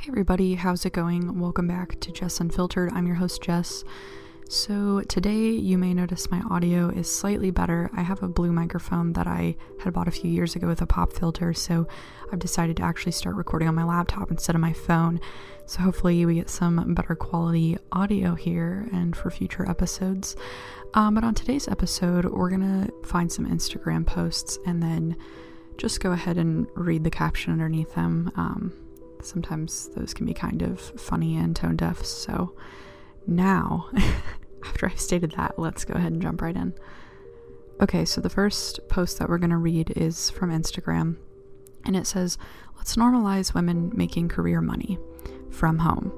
Hey everybody, how's it going? Welcome back to Jess Unfiltered. I'm your host Jess. So today you may notice my audio is slightly better. I have a blue microphone that I had bought a few years ago with a pop filter, so I've decided to actually start recording on my laptop instead of my phone. So hopefully we get some better quality audio here and for future episodes. Um, but on today's episode, we're gonna find some Instagram posts and then just go ahead and read the caption underneath them. Um, sometimes those can be kind of funny and tone deaf. So now, after I've stated that, let's go ahead and jump right in. Okay, so the first post that we're going to read is from Instagram, and it says, Let's normalize women making career money from home.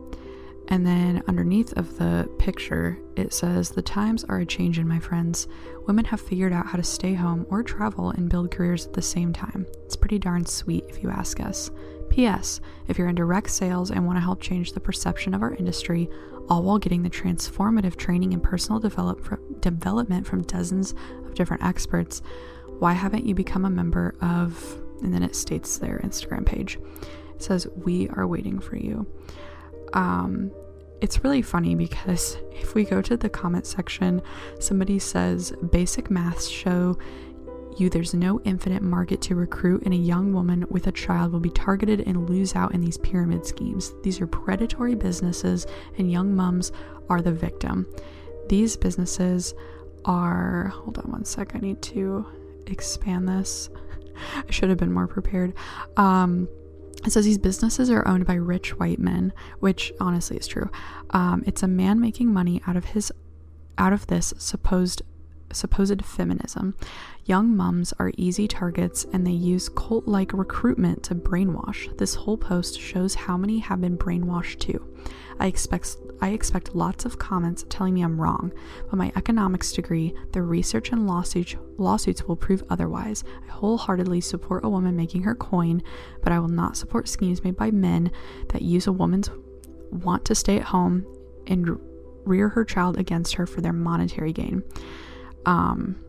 And then underneath of the picture, it says, The times are a changing, my friends. Women have figured out how to stay home or travel and build careers at the same time. It's pretty darn sweet if you ask us. P.S. If you're in direct sales and want to help change the perception of our industry, all while getting the transformative training and personal develop, development from dozens of different experts, why haven't you become a member of? And then it states their Instagram page. It says, We are waiting for you. Um, it's really funny because if we go to the comment section, somebody says basic math show you there's no infinite market to recruit, and a young woman with a child will be targeted and lose out in these pyramid schemes. These are predatory businesses, and young mums are the victim. These businesses are. Hold on one sec, I need to expand this. I should have been more prepared. Um, it says these businesses are owned by rich white men, which honestly is true. Um, it's a man making money out of his out of this supposed supposed feminism. Young mums are easy targets and they use cult like recruitment to brainwash. This whole post shows how many have been brainwashed too. I expect I expect lots of comments telling me I'm wrong, but my economics degree, the research and lawsuits lawsuits will prove otherwise. I wholeheartedly support a woman making her coin, but I will not support schemes made by men that use a woman's want to stay at home and rear her child against her for their monetary gain. Um,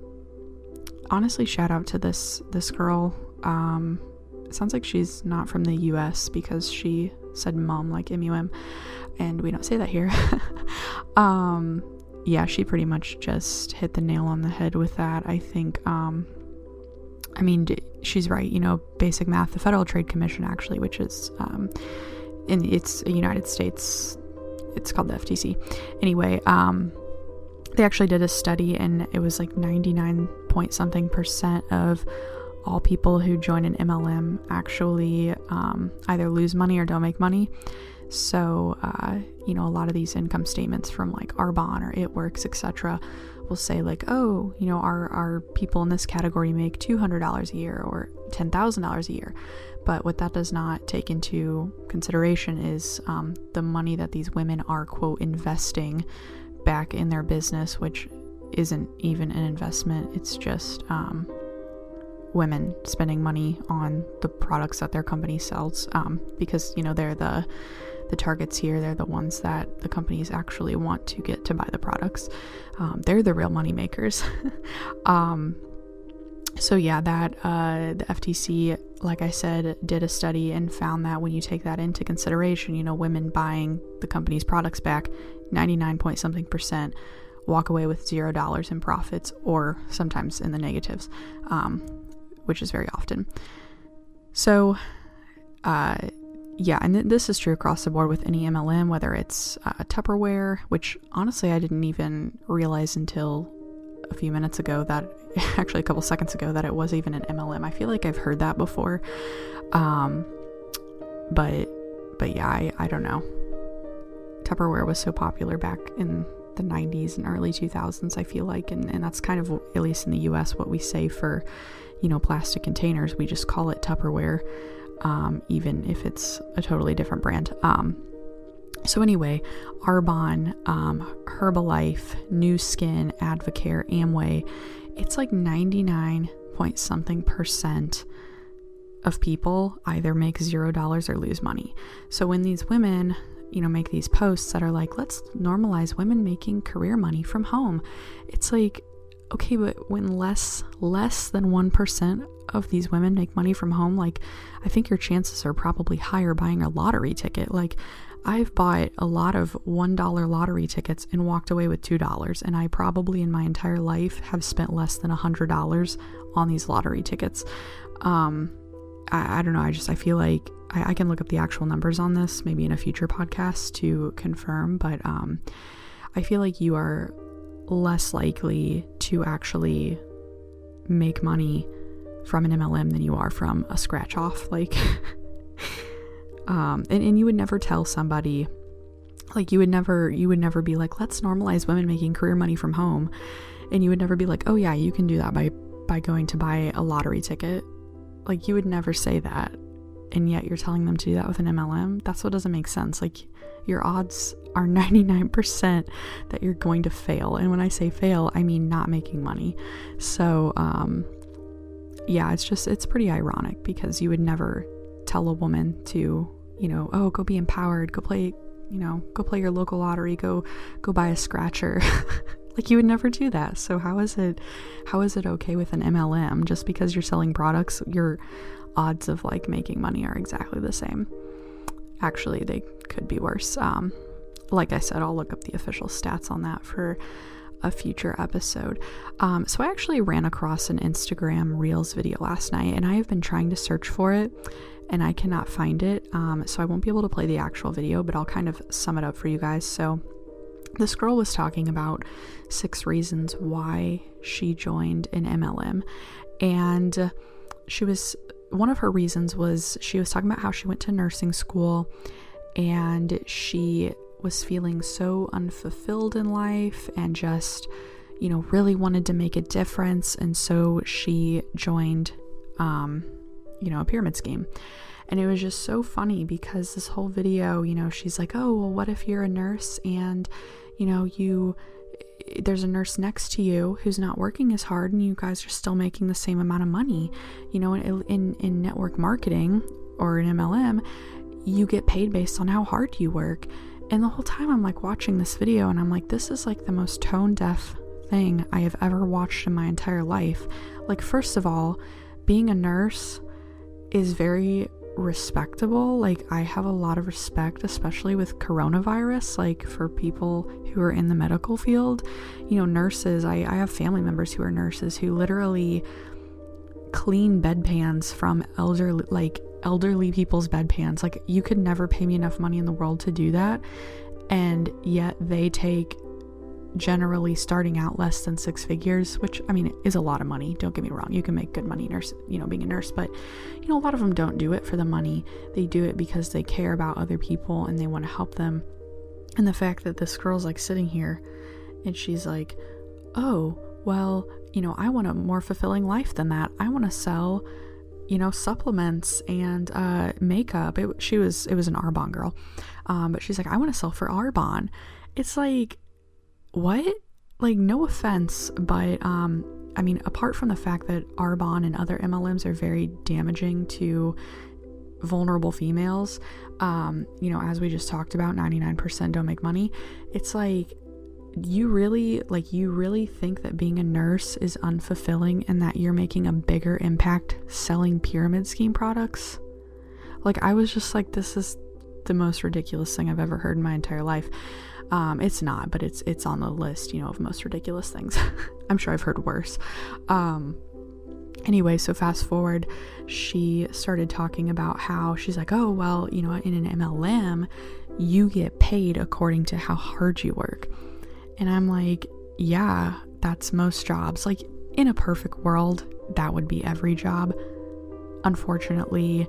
honestly, shout out to this this girl. Um, it sounds like she's not from the U.S. because she said "mom" like M-U-M, and we don't say that here. um, yeah, she pretty much just hit the nail on the head with that. I think. Um, I mean, she's right. You know, basic math. The Federal Trade Commission, actually, which is um, in it's United States. It's called the FTC. Anyway, um, they actually did a study and it was like 99 point something percent of all people who join an MLM actually um, either lose money or don't make money. So, uh, you know, a lot of these income statements from like Arbonne or It Works, etc., will say like, oh, you know, our our people in this category make two hundred dollars a year or ten thousand dollars a year. But what that does not take into consideration is um, the money that these women are quote investing back in their business, which isn't even an investment. It's just um, women spending money on the products that their company sells um, because you know they're the the targets here. They're the ones that the companies actually want to get to buy the products. Um, they're the real money makers. so yeah, that uh, the FTC, like I said, did a study and found that when you take that into consideration, you know, women buying the company's products back, 99 point something percent walk away with zero dollars in profits or sometimes in the negatives, um, which is very often. So, uh, yeah, and th- this is true across the board with any MLM, whether it's uh, Tupperware, which honestly I didn't even realize until a few minutes ago that actually a couple seconds ago that it was even an MLM. I feel like I've heard that before. Um, but but yeah, I, I don't know. Tupperware was so popular back in the 90s and early 2000s, I feel like, and, and that's kind of, at least in the US, what we say for, you know, plastic containers. We just call it Tupperware, um, even if it's a totally different brand. Um, so anyway, Arbonne, um, Herbalife, Nu Skin, Advocare, Amway, it's like 99 point something percent of people either make zero dollars or lose money. So when these women, you know, make these posts that are like, let's normalize women making career money from home, it's like, okay, but when less less than 1% of these women make money from home, like I think your chances are probably higher buying a lottery ticket. Like I've bought a lot of $1 lottery tickets and walked away with $2 and I probably in my entire life have spent less than $100 on these lottery tickets. Um I, I don't know, I just I feel like I, I can look up the actual numbers on this maybe in a future podcast to confirm, but um I feel like you are less likely to actually make money from an MLM than you are from a scratch off. Like, um, and, and you would never tell somebody, like, you would never, you would never be like, let's normalize women making career money from home. And you would never be like, oh, yeah, you can do that by, by going to buy a lottery ticket. Like, you would never say that. And yet you're telling them to do that with an MLM. That's what doesn't make sense. Like, your odds are 99% that you're going to fail. And when I say fail, I mean not making money. So, um, yeah, it's just, it's pretty ironic because you would never tell a woman to, you know, oh, go be empowered, go play, you know, go play your local lottery, go, go buy a scratcher. like you would never do that. So how is it, how is it okay with an MLM? Just because you're selling products, your odds of like making money are exactly the same. Actually, they could be worse. Um, like I said, I'll look up the official stats on that for a future episode. Um, so I actually ran across an Instagram Reels video last night, and I have been trying to search for it, and I cannot find it. Um, so I won't be able to play the actual video, but I'll kind of sum it up for you guys. So this girl was talking about six reasons why she joined an MLM, and she was one of her reasons was she was talking about how she went to nursing school and she was feeling so unfulfilled in life and just, you know, really wanted to make a difference. And so she joined, um, you know, a pyramid scheme. And it was just so funny because this whole video, you know, she's like, oh, well, what if you're a nurse and, you know, you there's a nurse next to you who's not working as hard and you guys are still making the same amount of money? You know in in, in network marketing or in MLM you get paid based on how hard you work. And the whole time I'm like watching this video and I'm like this is like the most tone deaf thing I have ever watched in my entire life. Like first of all being a nurse is very respectable. Like, I have a lot of respect, especially with coronavirus, like for people who are in the medical field. You know, nurses, I, I have family members who are nurses who literally clean bedpans from elderly, like, elderly people's bedpans. Like, you could never pay me enough money in the world to do that. And yet they take generally starting out less than six figures, which I mean is a lot of money. Don't get me wrong, you can make good money nurse, you know, being a nurse, but you know, a lot of them don't do it for the money. They do it because they care about other people and they want to help them. And the fact that this girl's like sitting here and she's like, "Oh, well, you know, I want a more fulfilling life than that. I want to sell you know supplements and uh, makeup it, she was it was an arbonne girl um, but she's like i want to sell for arbonne it's like what? Like, no offense, but um, I mean, apart from the fact that Arbonne and other MLMs are very damaging to vulnerable females, um, you know, as we just talked about, 99% don't make money. It's like, you really like you really think that being a nurse is unfulfilling and that you're making a bigger impact selling pyramid scheme products like i was just like this is the most ridiculous thing i've ever heard in my entire life um, it's not, but it's it's on the list, you know, of most ridiculous things. I'm sure I've heard worse. Um, anyway, so fast forward, she started talking about how she's like, oh well, you know, in an MLM, you get paid according to how hard you work, and I'm like, yeah, that's most jobs. Like in a perfect world, that would be every job. Unfortunately,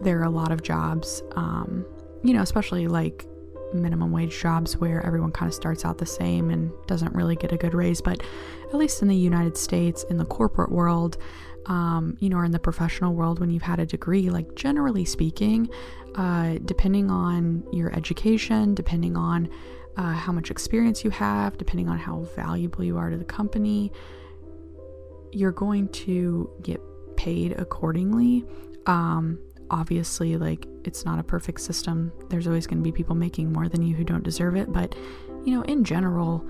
there are a lot of jobs, um, you know, especially like minimum wage jobs where everyone kind of starts out the same and doesn't really get a good raise. But at least in the United States, in the corporate world, um, you know, or in the professional world, when you've had a degree, like generally speaking, uh, depending on your education, depending on uh, how much experience you have, depending on how valuable you are to the company, you're going to get paid accordingly. Um, obviously like it's not a perfect system there's always going to be people making more than you who don't deserve it but you know in general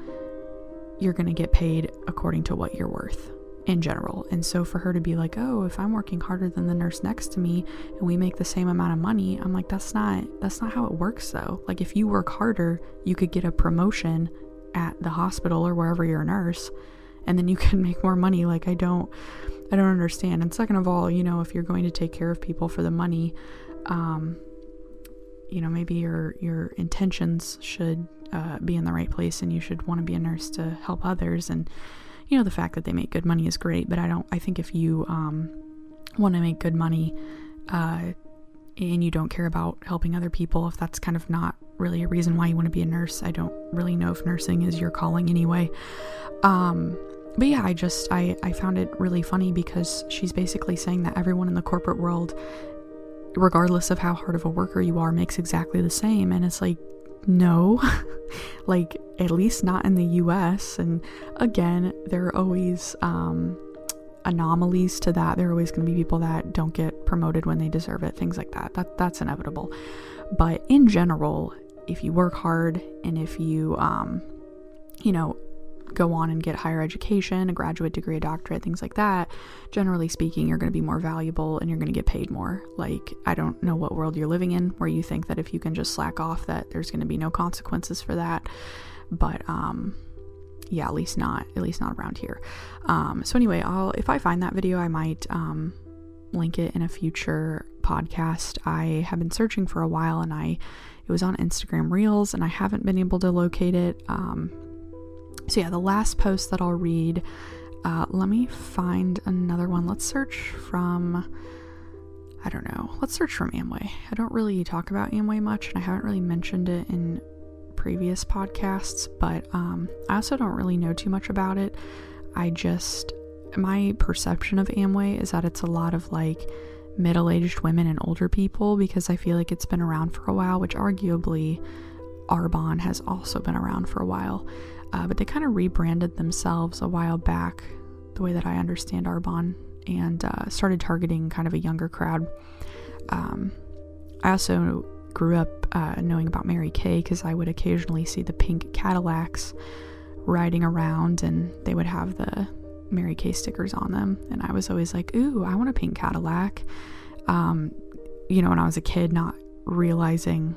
you're going to get paid according to what you're worth in general. And so for her to be like, "Oh, if I'm working harder than the nurse next to me and we make the same amount of money." I'm like, "That's not that's not how it works though. Like if you work harder, you could get a promotion at the hospital or wherever you're a nurse and then you can make more money. Like I don't I don't understand. And second of all, you know, if you're going to take care of people for the money, um you know, maybe your your intentions should uh, be in the right place and you should want to be a nurse to help others and you know the fact that they make good money is great but i don't i think if you um, want to make good money uh, and you don't care about helping other people if that's kind of not really a reason why you want to be a nurse i don't really know if nursing is your calling anyway um, but yeah i just I, I found it really funny because she's basically saying that everyone in the corporate world regardless of how hard of a worker you are makes exactly the same and it's like no, like at least not in the US. And again, there are always um, anomalies to that. There are always going to be people that don't get promoted when they deserve it, things like that. That that's inevitable. But in general, if you work hard and if you, um, you know, go on and get higher education, a graduate degree, a doctorate, things like that, generally speaking, you're going to be more valuable and you're going to get paid more. Like, I don't know what world you're living in where you think that if you can just slack off, that there's going to be no consequences for that. But, um, yeah, at least not, at least not around here. Um, so anyway, I'll, if I find that video, I might, um, link it in a future podcast. I have been searching for a while and I, it was on Instagram Reels and I haven't been able to locate it. Um, so, yeah, the last post that I'll read, uh, let me find another one. Let's search from, I don't know, let's search from Amway. I don't really talk about Amway much, and I haven't really mentioned it in previous podcasts, but um, I also don't really know too much about it. I just, my perception of Amway is that it's a lot of like middle aged women and older people because I feel like it's been around for a while, which arguably Arbonne has also been around for a while. Uh, but they kind of rebranded themselves a while back, the way that I understand Arbonne, and uh, started targeting kind of a younger crowd. Um, I also grew up uh, knowing about Mary Kay because I would occasionally see the pink Cadillacs riding around, and they would have the Mary Kay stickers on them. And I was always like, "Ooh, I want a pink Cadillac." Um, you know, when I was a kid, not realizing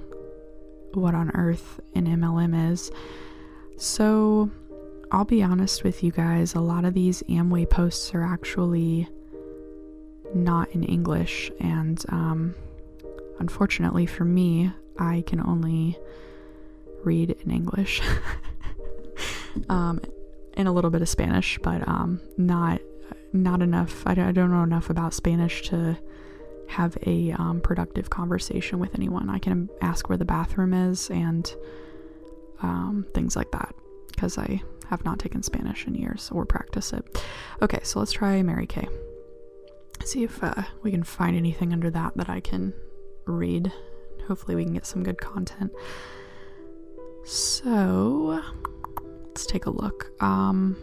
what on earth an MLM is. So, I'll be honest with you guys, a lot of these Amway posts are actually not in English, and um, unfortunately for me, I can only read in English. um, and a little bit of Spanish, but um, not not enough. I, I don't know enough about Spanish to have a um, productive conversation with anyone. I can ask where the bathroom is and um, things like that, because I have not taken Spanish in years or practice it. Okay, so let's try Mary Kay. See if uh, we can find anything under that that I can read. Hopefully, we can get some good content. So, let's take a look. Um,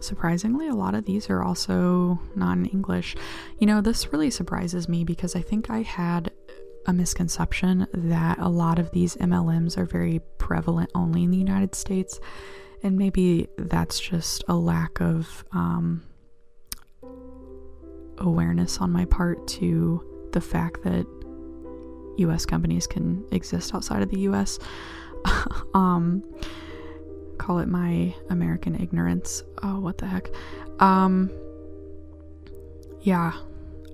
surprisingly, a lot of these are also non English. You know, this really surprises me because I think I had a misconception that a lot of these MLMs are very prevalent only in the United States, and maybe that's just a lack of um, awareness on my part to the fact that US companies can exist outside of the US. um, call it my American ignorance. Oh, what the heck. Um, yeah,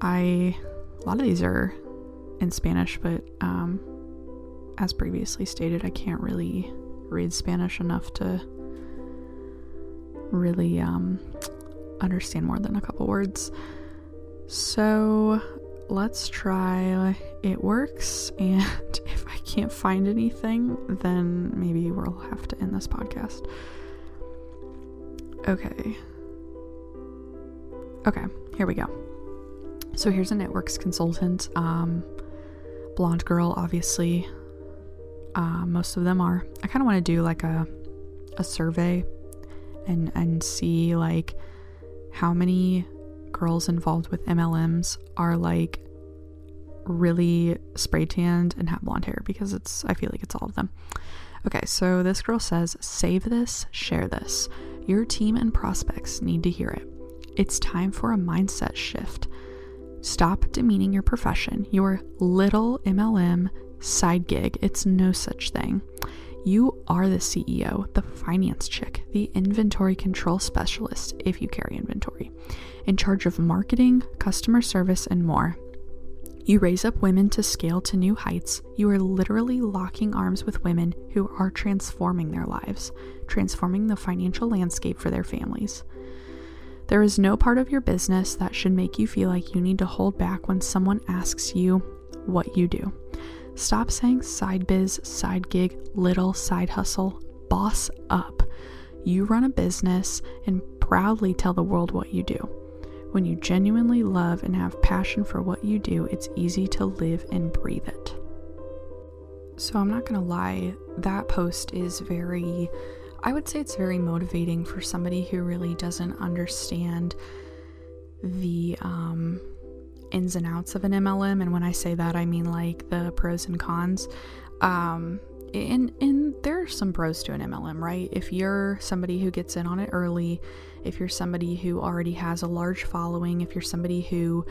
I. A lot of these are in Spanish, but um, as previously stated, I can't really read Spanish enough to really um, understand more than a couple words. So let's try it works, and if I can't find anything, then maybe we'll have to end this podcast. Okay. Okay, here we go. So here's a It Works consultant. Um, blonde girl, obviously. Uh, most of them are. I kind of want to do like a a survey and and see like how many girls involved with MLMs are like really spray tanned and have blonde hair because it's I feel like it's all of them. Okay, so this girl says, "Save this, share this. Your team and prospects need to hear it. It's time for a mindset shift. Stop demeaning your profession, your little MLM side gig. It's no such thing. You are the CEO, the finance chick, the inventory control specialist, if you carry inventory, in charge of marketing, customer service, and more. You raise up women to scale to new heights. You are literally locking arms with women who are transforming their lives, transforming the financial landscape for their families. There is no part of your business that should make you feel like you need to hold back when someone asks you what you do. Stop saying side biz, side gig, little side hustle. Boss up. You run a business and proudly tell the world what you do. When you genuinely love and have passion for what you do, it's easy to live and breathe it. So, I'm not gonna lie, that post is very, I would say it's very motivating for somebody who really doesn't understand the, um, ins and outs of an MLM. And when I say that, I mean like the pros and cons. Um, and, and there are some pros to an MLM, right? If you're somebody who gets in on it early, if you're somebody who already has a large following, if you're somebody who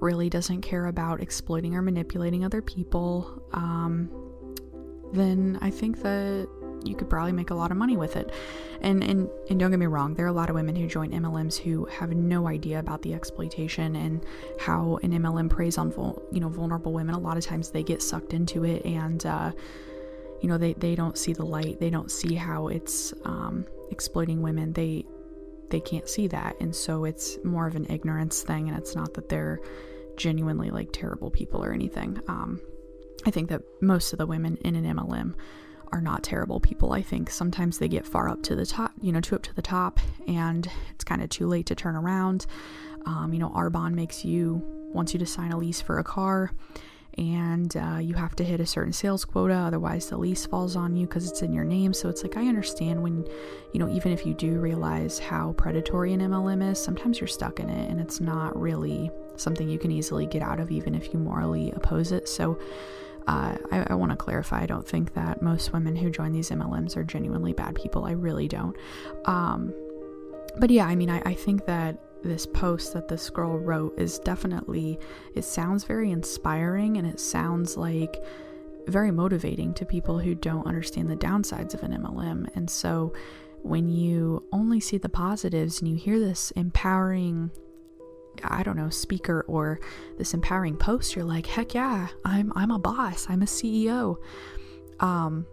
really doesn't care about exploiting or manipulating other people, um, then I think that you could probably make a lot of money with it. And and and don't get me wrong, there are a lot of women who join MLMs who have no idea about the exploitation and how an MLM preys on you know vulnerable women. A lot of times they get sucked into it and uh, you know they they don't see the light. They don't see how it's um, exploiting women. They they can't see that, and so it's more of an ignorance thing. And it's not that they're genuinely like terrible people or anything. Um, I think that most of the women in an MLM are not terrible people. I think sometimes they get far up to the top, you know, too up to the top, and it's kind of too late to turn around. Um, you know, Arbonne makes you wants you to sign a lease for a car, and uh, you have to hit a certain sales quota, otherwise the lease falls on you because it's in your name. So it's like I understand when, you know, even if you do realize how predatory an MLM is, sometimes you're stuck in it, and it's not really something you can easily get out of, even if you morally oppose it. So uh, I, I want to clarify, I don't think that most women who join these MLMs are genuinely bad people. I really don't. Um, but yeah, I mean, I, I think that this post that this girl wrote is definitely, it sounds very inspiring and it sounds like very motivating to people who don't understand the downsides of an MLM. And so when you only see the positives and you hear this empowering I don't know, speaker or this empowering post, you're like, heck yeah, I'm I'm a boss, I'm a CEO. Um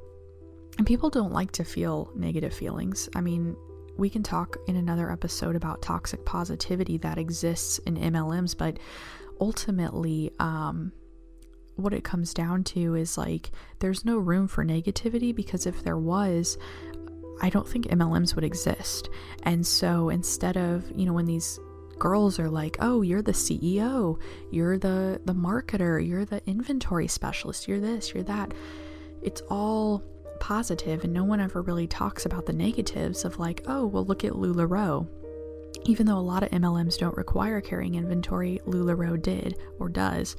and people don't like to feel negative feelings. I mean, we can talk in another episode about toxic positivity that exists in MLMs, but ultimately, um, what it comes down to is like there's no room for negativity because if there was, I don't think MLMs would exist. And so instead of, you know, when these girls are like, "Oh, you're the CEO, you're the the marketer, you're the inventory specialist, you're this, you're that." It's all positive and no one ever really talks about the negatives of like, "Oh, well look at LuLaRoe." Even though a lot of MLMs don't require carrying inventory, LuLaRoe did or does.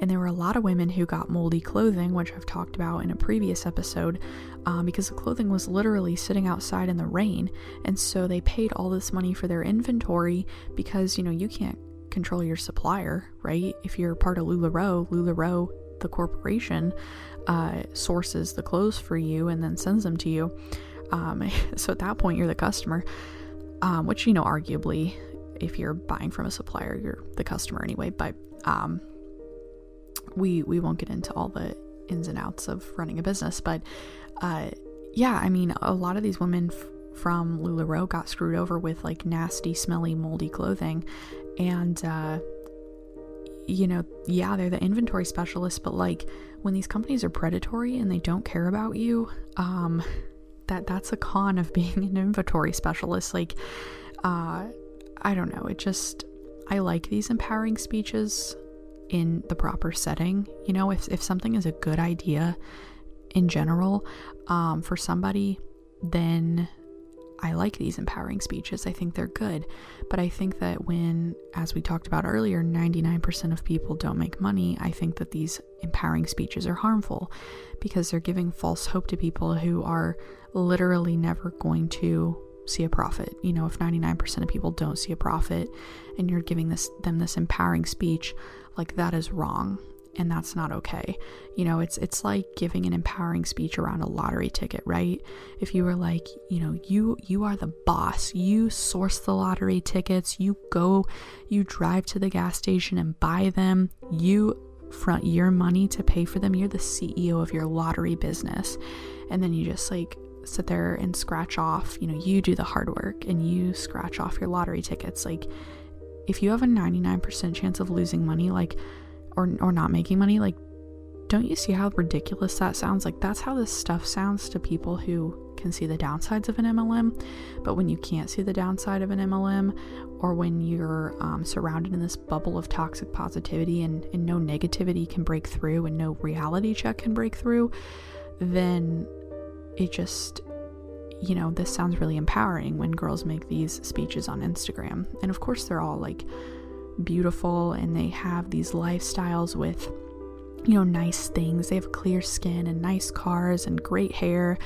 And there were a lot of women who got moldy clothing, which I've talked about in a previous episode, um, because the clothing was literally sitting outside in the rain. And so they paid all this money for their inventory because, you know, you can't control your supplier, right? If you're part of LuLaRoe, LuLaRoe, the corporation, uh, sources the clothes for you and then sends them to you. Um, so at that point, you're the customer, um, which, you know, arguably, if you're buying from a supplier, you're the customer anyway. But um, we we won't get into all the ins and outs of running a business, but uh, yeah, I mean, a lot of these women f- from Lularoe got screwed over with like nasty, smelly, moldy clothing, and uh, you know, yeah, they're the inventory specialists, but like when these companies are predatory and they don't care about you, um, that that's a con of being an inventory specialist. Like, uh, I don't know, it just I like these empowering speeches in the proper setting. You know, if, if something is a good idea in general um, for somebody, then I like these empowering speeches. I think they're good. But I think that when, as we talked about earlier, 99% of people don't make money, I think that these empowering speeches are harmful because they're giving false hope to people who are literally never going to see a profit. You know, if 99% of people don't see a profit and you're giving this them this empowering speech, like that is wrong and that's not okay. You know, it's it's like giving an empowering speech around a lottery ticket, right? If you were like, you know, you you are the boss. You source the lottery tickets, you go, you drive to the gas station and buy them. You front your money to pay for them. You're the CEO of your lottery business. And then you just like sit there and scratch off, you know, you do the hard work and you scratch off your lottery tickets. Like if you have a 99% chance of losing money, like or or not making money like don't you see how ridiculous that sounds like that's how this stuff sounds to people who can see the downsides of an MLM but when you can't see the downside of an MLM or when you're um, surrounded in this bubble of toxic positivity and, and no negativity can break through and no reality check can break through then it just you know this sounds really empowering when girls make these speeches on Instagram. And of course they're all like beautiful and they have these lifestyles with you know nice things. They have clear skin and nice cars and great hair.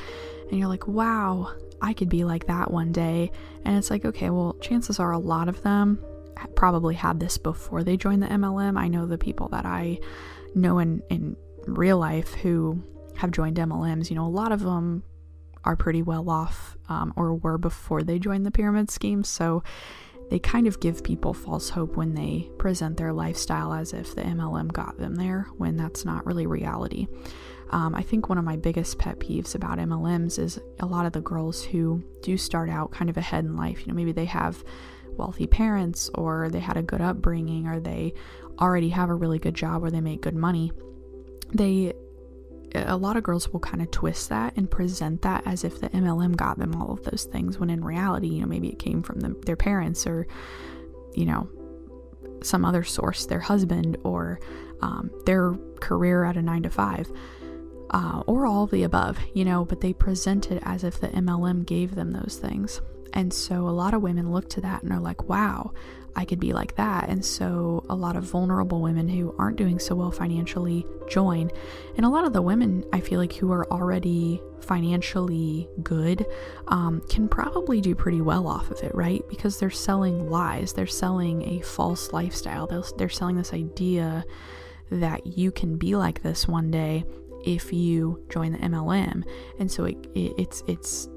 And you're like wow i could be like that one day. And it's like okay well chances are a lot of them probably had this before they joined the mlm i know the people that i know in in real life who have joined mlms you know a lot of them are pretty well off um, or were before they joined the pyramid scheme so they kind of give people false hope when they present their lifestyle as if the MLM got them there, when that's not really reality. Um, I think one of my biggest pet peeves about MLMs is a lot of the girls who do start out kind of ahead in life. You know, maybe they have wealthy parents, or they had a good upbringing, or they already have a really good job where they make good money. They a lot of girls will kind of twist that and present that as if the MLM got them all of those things when in reality, you know, maybe it came from the, their parents or, you know, some other source, their husband or um, their career at a nine to five. Uh, or all of the above, you know, but they present it as if the MLM gave them those things. And so a lot of women look to that and are like, wow, I could be like that. And so a lot of vulnerable women who aren't doing so well financially join. And a lot of the women I feel like who are already financially good um, can probably do pretty well off of it, right? Because they're selling lies, they're selling a false lifestyle, they're, they're selling this idea that you can be like this one day if you join the MLM. And so it, it, it's it's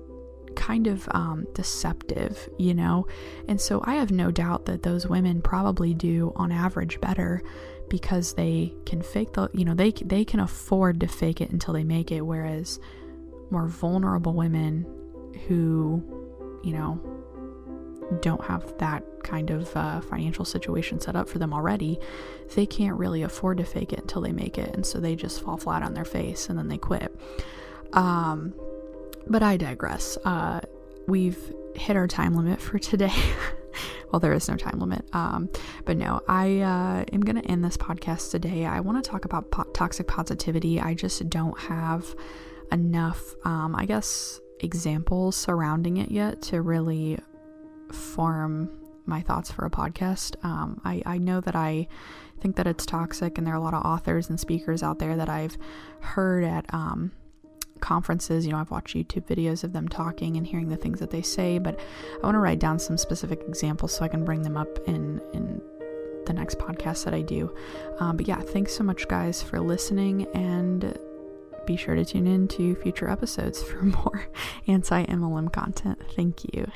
kind of um, deceptive, you know? And so I have no doubt that those women probably do, on average, better because they can fake the, you know, they, they can afford to fake it until they make it, whereas more vulnerable women who, you know, don't have that kind of uh, financial situation set up for them already, they can't really afford to fake it until they make it. And so they just fall flat on their face and then they quit. Um, but I digress. Uh, we've hit our time limit for today. well, there is no time limit. Um, but no, I uh, am going to end this podcast today. I want to talk about po- toxic positivity. I just don't have enough, um, I guess, examples surrounding it yet to really form my thoughts for a podcast. Um, I, I know that I think that it's toxic, and there are a lot of authors and speakers out there that I've heard at um, conferences. You know, I've watched YouTube videos of them talking and hearing the things that they say, but I want to write down some specific examples so I can bring them up in in the next podcast that I do. Um, but yeah, thanks so much, guys, for listening, and be sure to tune in to future episodes for more anti MLM content. Thank you.